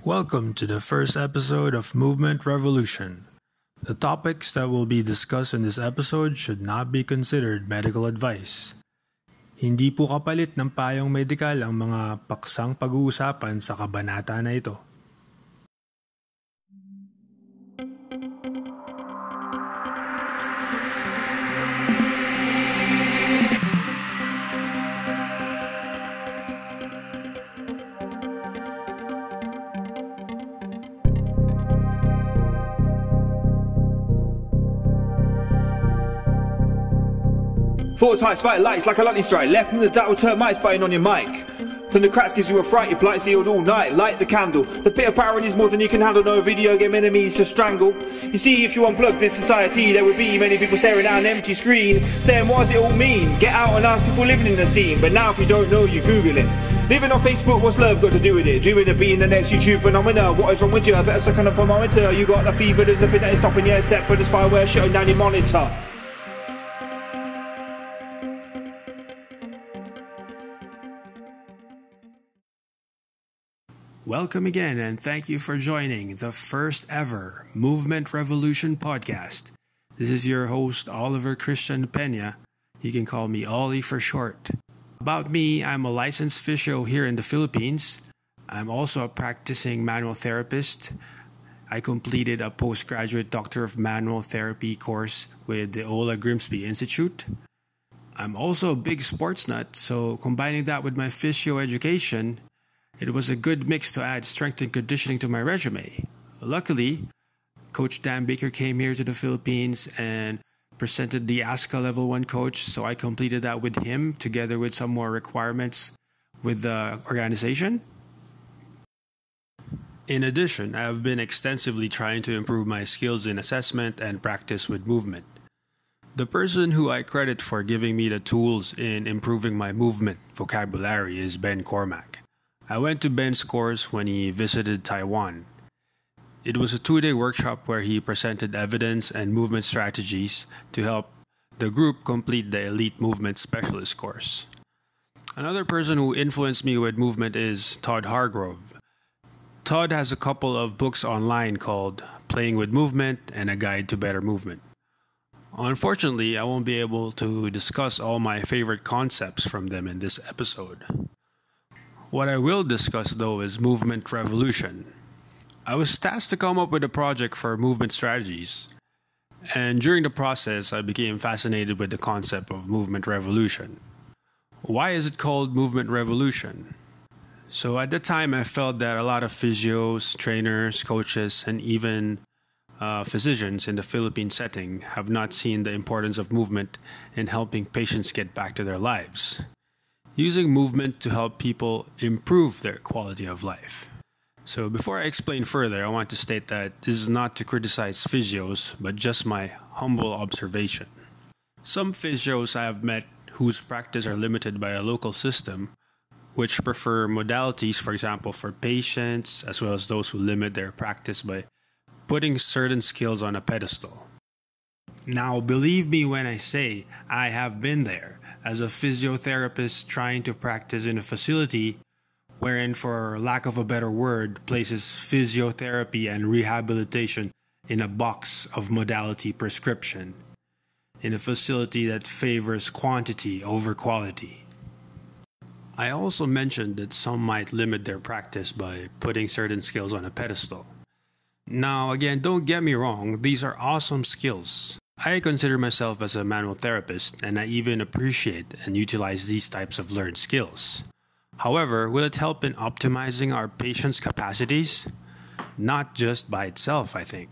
Welcome to the first episode of Movement Revolution. The topics that will be discussed in this episode should not be considered medical advice. Hindi po kapalit ng payong medikal ang mga paksang pag-uusapan sa kabanata na ito. Thoughts high, spike lights like a lightning strike. Left from the dial termites biting on your mic. Thunder cracks gives you a fright, your plight sealed all night. Light the candle. The pit of power is more than you can handle. No video game enemies to strangle. You see, if you unplug this society, there would be many people staring at an empty screen, saying, What does it all mean? Get out and ask people living in the scene. But now, if you don't know, you Google it. Living on Facebook, what's love got to do with it? Dreaming of being the next YouTube phenomenon. What is wrong with you? Better suck on a thermometer. You got the fever, there's nothing that is stopping you except for the spyware shutting down your monitor. Welcome again, and thank you for joining the first ever Movement Revolution podcast. This is your host, Oliver Christian Pena. You can call me Ollie for short. About me, I'm a licensed physio here in the Philippines. I'm also a practicing manual therapist. I completed a postgraduate Doctor of Manual Therapy course with the Ola Grimsby Institute. I'm also a big sports nut, so combining that with my physio education, it was a good mix to add strength and conditioning to my resume. Luckily, Coach Dan Baker came here to the Philippines and presented the ASCA Level 1 coach, so I completed that with him together with some more requirements with the organization. In addition, I have been extensively trying to improve my skills in assessment and practice with movement. The person who I credit for giving me the tools in improving my movement vocabulary is Ben Cormack. I went to Ben's course when he visited Taiwan. It was a two day workshop where he presented evidence and movement strategies to help the group complete the Elite Movement Specialist course. Another person who influenced me with movement is Todd Hargrove. Todd has a couple of books online called Playing with Movement and A Guide to Better Movement. Unfortunately, I won't be able to discuss all my favorite concepts from them in this episode. What I will discuss though is movement revolution. I was tasked to come up with a project for movement strategies, and during the process, I became fascinated with the concept of movement revolution. Why is it called movement revolution? So at the time, I felt that a lot of physios, trainers, coaches, and even uh, physicians in the Philippine setting have not seen the importance of movement in helping patients get back to their lives, using movement to help people improve their quality of life. So, before I explain further, I want to state that this is not to criticize physios, but just my humble observation. Some physios I have met whose practice are limited by a local system, which prefer modalities, for example, for patients, as well as those who limit their practice by putting certain skills on a pedestal. Now, believe me when I say I have been there as a physiotherapist trying to practice in a facility wherein, for lack of a better word, places physiotherapy and rehabilitation in a box of modality prescription, in a facility that favors quantity over quality. I also mentioned that some might limit their practice by putting certain skills on a pedestal. Now, again, don't get me wrong, these are awesome skills. I consider myself as a manual therapist and I even appreciate and utilize these types of learned skills. However, will it help in optimizing our patients' capacities? Not just by itself, I think.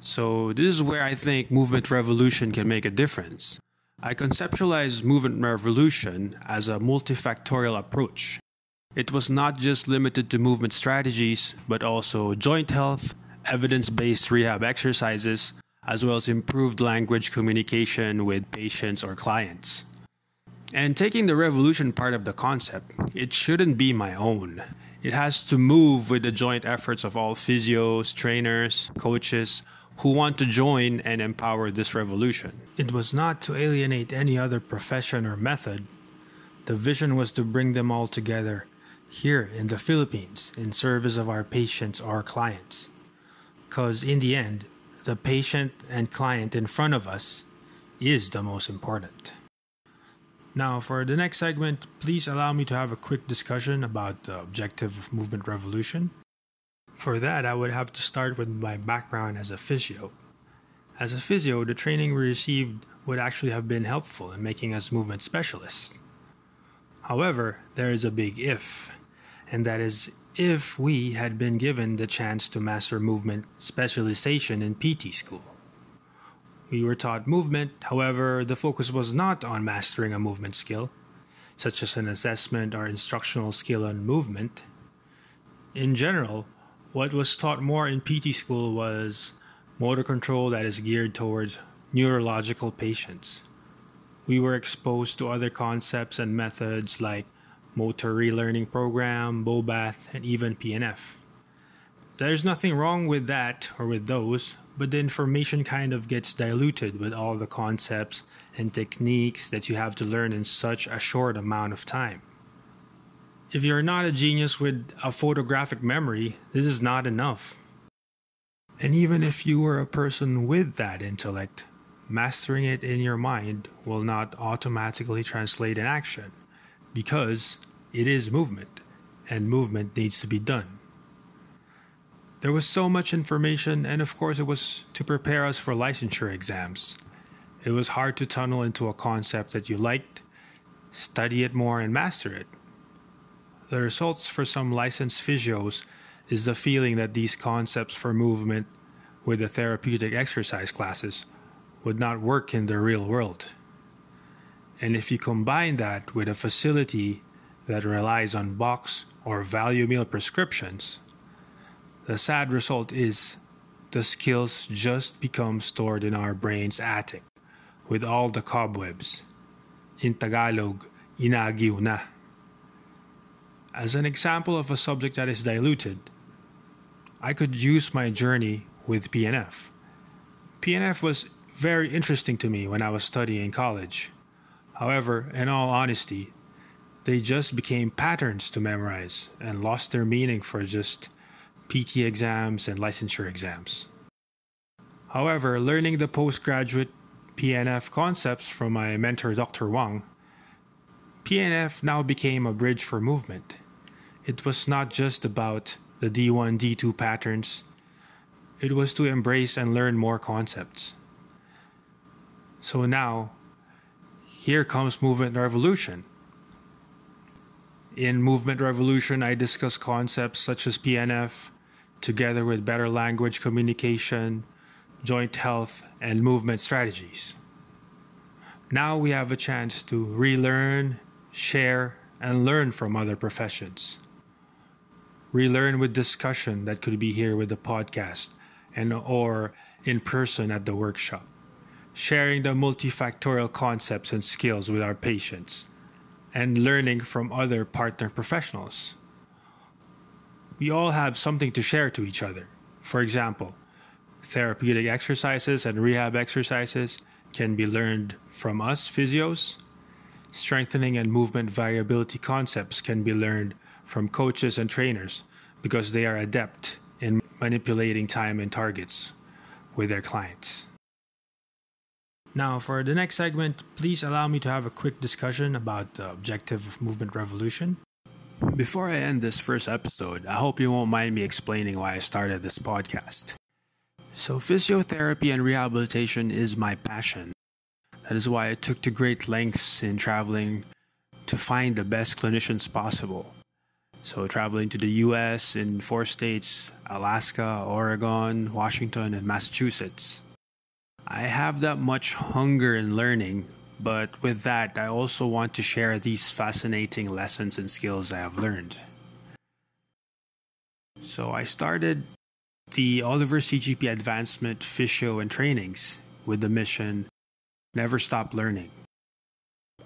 So, this is where I think movement revolution can make a difference. I conceptualize movement revolution as a multifactorial approach. It was not just limited to movement strategies, but also joint health, evidence based rehab exercises, as well as improved language communication with patients or clients. And taking the revolution part of the concept, it shouldn't be my own. It has to move with the joint efforts of all physios, trainers, coaches who want to join and empower this revolution. It was not to alienate any other profession or method. The vision was to bring them all together here in the Philippines in service of our patients or clients. Because in the end, the patient and client in front of us is the most important. Now, for the next segment, please allow me to have a quick discussion about the objective of movement revolution. For that, I would have to start with my background as a physio. As a physio, the training we received would actually have been helpful in making us movement specialists. However, there is a big if, and that is if we had been given the chance to master movement specialization in PT school. We were taught movement, however, the focus was not on mastering a movement skill, such as an assessment or instructional skill on movement. In general, what was taught more in PT school was motor control that is geared towards neurological patients. We were exposed to other concepts and methods like motor relearning program, BOBATH, and even PNF. There's nothing wrong with that or with those, but the information kind of gets diluted with all the concepts and techniques that you have to learn in such a short amount of time. If you're not a genius with a photographic memory, this is not enough. And even if you were a person with that intellect, mastering it in your mind will not automatically translate in action because it is movement and movement needs to be done. There was so much information, and of course, it was to prepare us for licensure exams. It was hard to tunnel into a concept that you liked, study it more, and master it. The results for some licensed physios is the feeling that these concepts for movement with the therapeutic exercise classes would not work in the real world. And if you combine that with a facility that relies on box or value meal prescriptions, the sad result is the skills just become stored in our brain's attic with all the cobwebs. In Tagalog, inagiw na. As an example of a subject that is diluted, I could use my journey with PNF. PNF was very interesting to me when I was studying in college. However, in all honesty, they just became patterns to memorize and lost their meaning for just PT exams, and licensure exams. However, learning the postgraduate PNF concepts from my mentor, Dr. Wang, PNF now became a bridge for movement. It was not just about the D1, D2 patterns, it was to embrace and learn more concepts. So now, here comes Movement Revolution. In Movement Revolution, I discuss concepts such as PNF, together with better language communication, joint health, and movement strategies. Now we have a chance to relearn, share, and learn from other professions. Relearn with discussion that could be here with the podcast and or in person at the workshop. Sharing the multifactorial concepts and skills with our patients and learning from other partner professionals we all have something to share to each other. For example, therapeutic exercises and rehab exercises can be learned from us physios. Strengthening and movement variability concepts can be learned from coaches and trainers because they are adept in manipulating time and targets with their clients. Now, for the next segment, please allow me to have a quick discussion about the objective of movement revolution. Before I end this first episode, I hope you won't mind me explaining why I started this podcast. So, physiotherapy and rehabilitation is my passion. That is why I took to great lengths in traveling to find the best clinicians possible. So, traveling to the US in four states Alaska, Oregon, Washington, and Massachusetts. I have that much hunger in learning but with that, I also want to share these fascinating lessons and skills I have learned. So I started the Oliver CGP Advancement Physio and Trainings with the mission Never Stop Learning.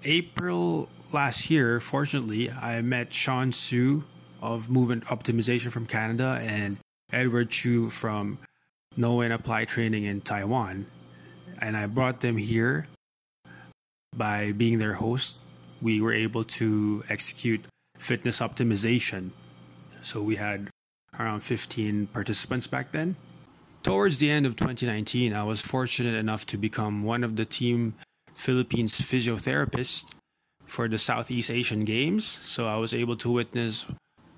April last year, fortunately, I met Sean Su of Movement Optimization from Canada and Edward Chu from Know and Apply Training in Taiwan. And I brought them here by being their host, we were able to execute fitness optimization. So we had around 15 participants back then. Towards the end of 2019, I was fortunate enough to become one of the team Philippines physiotherapists for the Southeast Asian Games. So I was able to witness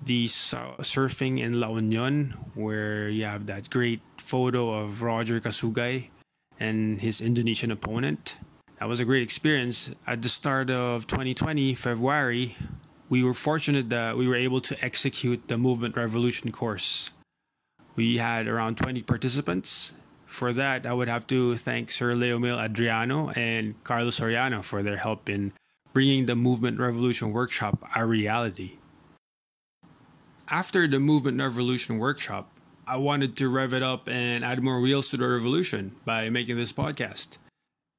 the surfing in La Union, where you have that great photo of Roger Casugay and his Indonesian opponent. That was a great experience. At the start of 2020, February, we were fortunate that we were able to execute the Movement Revolution course. We had around 20 participants. For that, I would have to thank Sir Leomil Adriano and Carlos Soriano for their help in bringing the Movement Revolution workshop a reality. After the Movement Revolution workshop, I wanted to rev it up and add more wheels to the revolution by making this podcast.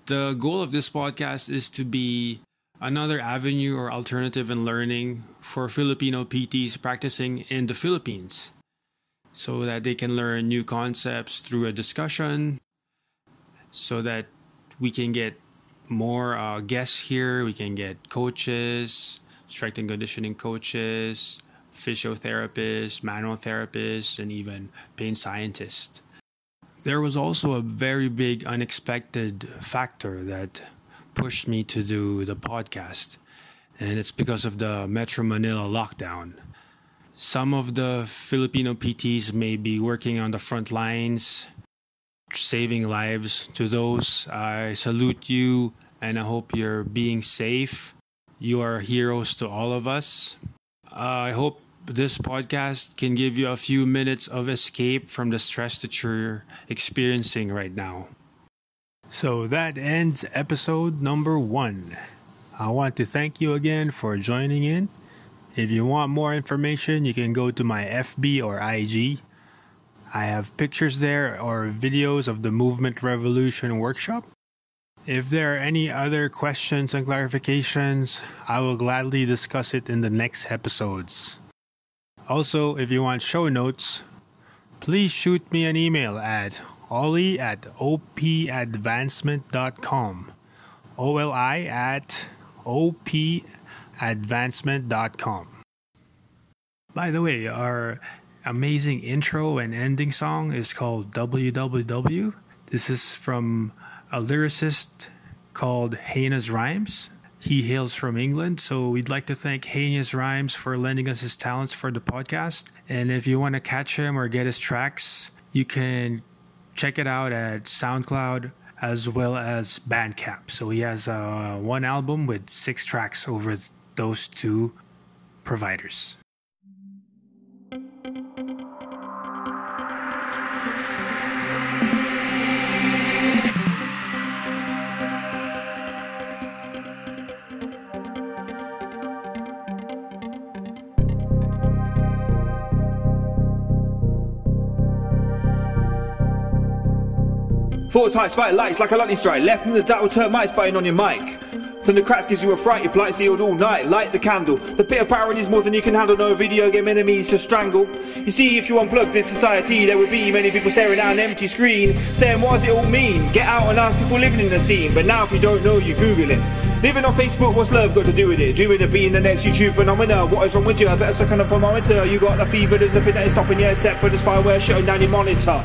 The goal of this podcast is to be another avenue or alternative in learning for Filipino PTs practicing in the Philippines so that they can learn new concepts through a discussion so that we can get more uh, guests here we can get coaches strength and conditioning coaches physiotherapists manual therapists and even pain scientists there was also a very big unexpected factor that pushed me to do the podcast, and it's because of the Metro Manila lockdown. Some of the Filipino PTs may be working on the front lines, saving lives. To those, I salute you and I hope you're being safe. You are heroes to all of us. Uh, I hope this podcast can give you a few minutes of escape from the stress that you're experiencing right now. So that ends episode number one. I want to thank you again for joining in. If you want more information, you can go to my FB or IG. I have pictures there or videos of the Movement Revolution workshop. If there are any other questions and clarifications, I will gladly discuss it in the next episodes. Also, if you want show notes, please shoot me an email at Oli at opadvancement.com. O-L-I at opadvancement.com. By the way, our amazing intro and ending song is called WWW. This is from a lyricist called Heinous Rhymes. He hails from England, so we'd like to thank Heinous Rhymes for lending us his talents for the podcast. And if you want to catch him or get his tracks, you can check it out at SoundCloud as well as Bandcamp. So he has uh, one album with six tracks over those two providers. Thoughts high, spike lights like a lightning strike. Left from the dot will turn mics button on your mic. Then the cracks gives you a fright, your plight sealed all night. Light the candle. The pit of power is more than you can handle. No video game enemies to strangle. You see, if you unplug this society, there would be many people staring at an empty screen, saying, What does it all mean? Get out and ask people living in the scene. But now, if you don't know, you Google it. Living on Facebook, what's love got to do with it? Dreaming of being the next YouTube phenomenon. What is wrong with you? Better suck on a thermometer. You got the fever, there's nothing that is stopping you except for this fireware shutting down your monitor.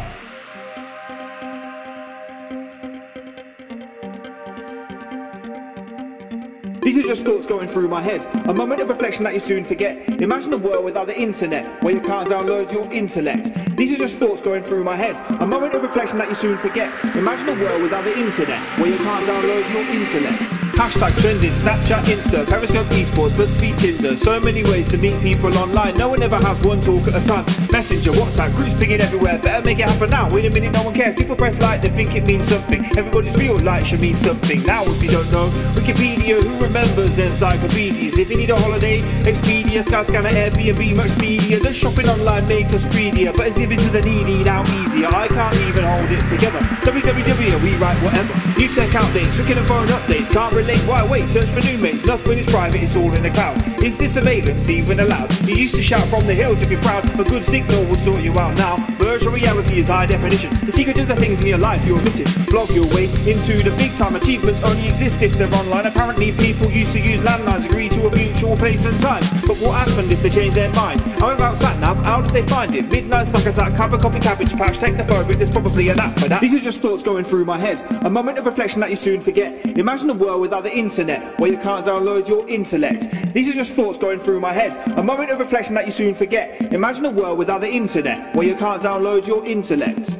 Just thoughts going through my head. A moment of reflection that you soon forget. Imagine a world without the internet, where you can't download your intellect. These are just thoughts going through my head. A moment of reflection that you soon forget. Imagine a world without the internet, where you can't download your intellect. Hashtag trending, Snapchat, Insta, Periscope, esports, BuzzFeed, Tinder. So many ways to meet people online. No one ever has one talk at a time. Messenger, WhatsApp, groups pinging everywhere. Better make it happen now. Wait a minute, no one cares. People press like, they think it means something. Everybody's real life should mean something. Now, if you don't know, Wikipedia, who remembers encyclopedias? If you need a holiday, Expedia, Skyscanner, Airbnb, much speedier. The shopping online make us greedier. But it's Giving to the needy now easier. I can't even hold it together. www, we write whatever. New tech updates, looking at phone updates. Can't relate, why wait? Search for new mates. Nothing is private, it's all in the cloud. Is this surveillance even allowed? You used to shout from the hills if you're proud. A good signal will sort you out now. Virtual reality is high definition. The secret to the things in your life you're missing. Blog your way into the big time. Achievements only exist if they're online. Apparently, people used to use landlines, agree to a mutual place and time. But what happened if they changed their mind? How about SatNav? How did they find it? Midnight snack attack, cover copy cabbage patch, technophobic. There's probably an app for that. These are just thoughts going through my head. A moment of reflection that you soon forget. Imagine a world without the internet, where you can't download your intellect. These are just thoughts going through my head. A moment of reflection that you soon forget. Imagine a world without the internet, where you can't download your intellect.